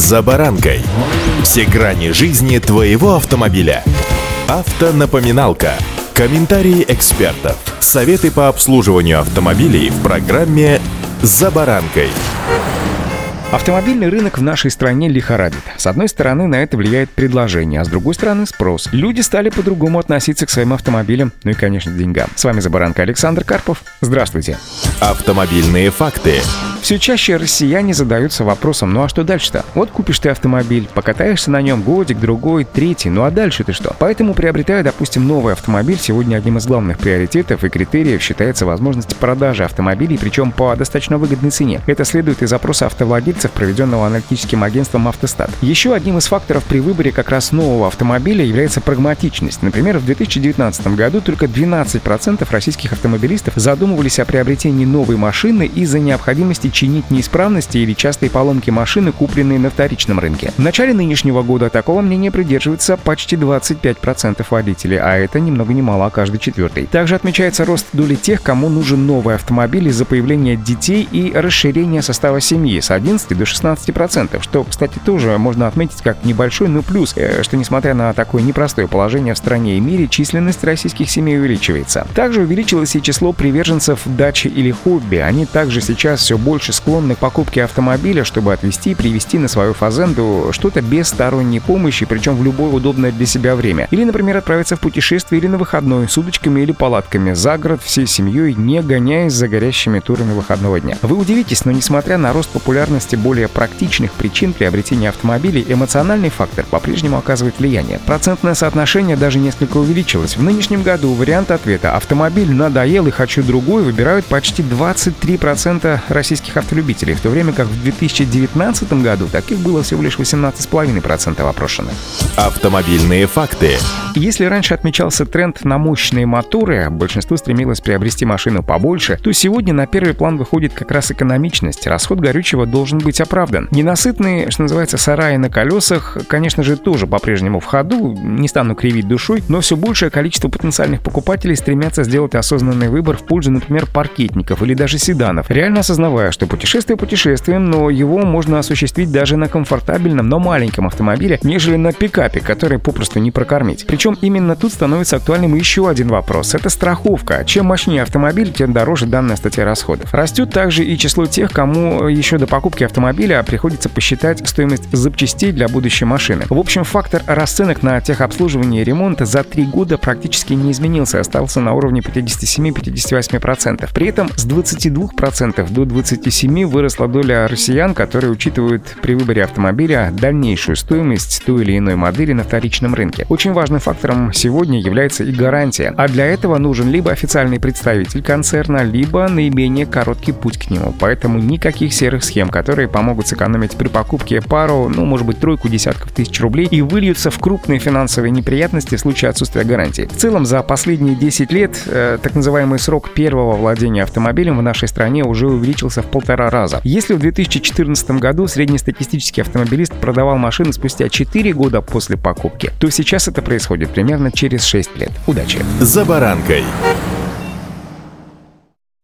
«За баранкой». Все грани жизни твоего автомобиля. Автонапоминалка. Комментарии экспертов. Советы по обслуживанию автомобилей в программе «За баранкой». Автомобильный рынок в нашей стране лихорадит. С одной стороны, на это влияет предложение, а с другой стороны, спрос. Люди стали по-другому относиться к своим автомобилям, ну и, конечно, деньгам. С вами «За баранкой» Александр Карпов. Здравствуйте. Автомобильные факты. Все чаще россияне задаются вопросом, ну а что дальше-то? Вот купишь ты автомобиль, покатаешься на нем годик, другой, третий, ну а дальше ты что? Поэтому, приобретая, допустим, новый автомобиль, сегодня одним из главных приоритетов и критериев считается возможность продажи автомобилей, причем по достаточно выгодной цене. Это следует из запроса автовладельцев, проведенного аналитическим агентством «Автостат». Еще одним из факторов при выборе как раз нового автомобиля является прагматичность. Например, в 2019 году только 12% российских автомобилистов задумывались о приобретении новой машины из-за необходимости чинить неисправности или частые поломки машины, купленные на вторичном рынке. В начале нынешнего года такого мнения придерживается почти 25% водителей, а это ни много ни мало, а каждый четвертый. Также отмечается рост доли тех, кому нужен новый автомобиль из-за появления детей и расширения состава семьи с 11 до 16%, что, кстати, тоже можно отметить как небольшой, но плюс, э, что несмотря на такое непростое положение в стране и мире, численность российских семей увеличивается. Также увеличилось и число приверженцев дачи или хобби. Они также сейчас все больше больше склонны к покупке автомобиля, чтобы отвезти и привезти на свою фазенду что-то без сторонней помощи, причем в любое удобное для себя время. Или, например, отправиться в путешествие или на выходной с удочками или палатками за город всей семьей, не гоняясь за горящими турами выходного дня. Вы удивитесь, но несмотря на рост популярности более практичных причин приобретения автомобилей, эмоциональный фактор по-прежнему оказывает влияние. Процентное соотношение даже несколько увеличилось. В нынешнем году вариант ответа «автомобиль надоел и хочу другой» выбирают почти 23% российских российских автолюбителей, в то время как в 2019 году таких было всего лишь 18,5% опрошенных. Автомобильные факты. Если раньше отмечался тренд на мощные моторы, а большинство стремилось приобрести машину побольше, то сегодня на первый план выходит как раз экономичность. Расход горючего должен быть оправдан. Ненасытные, что называется, сараи на колесах, конечно же, тоже по-прежнему в ходу, не стану кривить душой, но все большее количество потенциальных покупателей стремятся сделать осознанный выбор в пользу, например, паркетников или даже седанов, реально осознавая, что путешествие путешествием, но его можно осуществить даже на комфортабельном, но маленьком автомобиле, нежели на пикапе, который попросту не прокормить. Причем именно тут становится актуальным еще один вопрос. Это страховка. Чем мощнее автомобиль, тем дороже данная статья расходов. Растет также и число тех, кому еще до покупки автомобиля приходится посчитать стоимость запчастей для будущей машины. В общем, фактор расценок на техобслуживание и ремонт за три года практически не изменился, остался на уровне 57-58%. При этом с 22% до 27% 7 выросла доля россиян, которые учитывают при выборе автомобиля дальнейшую стоимость той или иной модели на вторичном рынке. Очень важным фактором сегодня является и гарантия, а для этого нужен либо официальный представитель концерна, либо наименее короткий путь к нему. Поэтому никаких серых схем, которые помогут сэкономить при покупке пару, ну, может быть, тройку десятков тысяч рублей и выльются в крупные финансовые неприятности в случае отсутствия гарантии. В целом, за последние 10 лет э, так называемый срок первого владения автомобилем в нашей стране уже увеличился в пол полтора раза. Если в 2014 году среднестатистический автомобилист продавал машину спустя 4 года после покупки, то сейчас это происходит примерно через 6 лет. Удачи! За баранкой.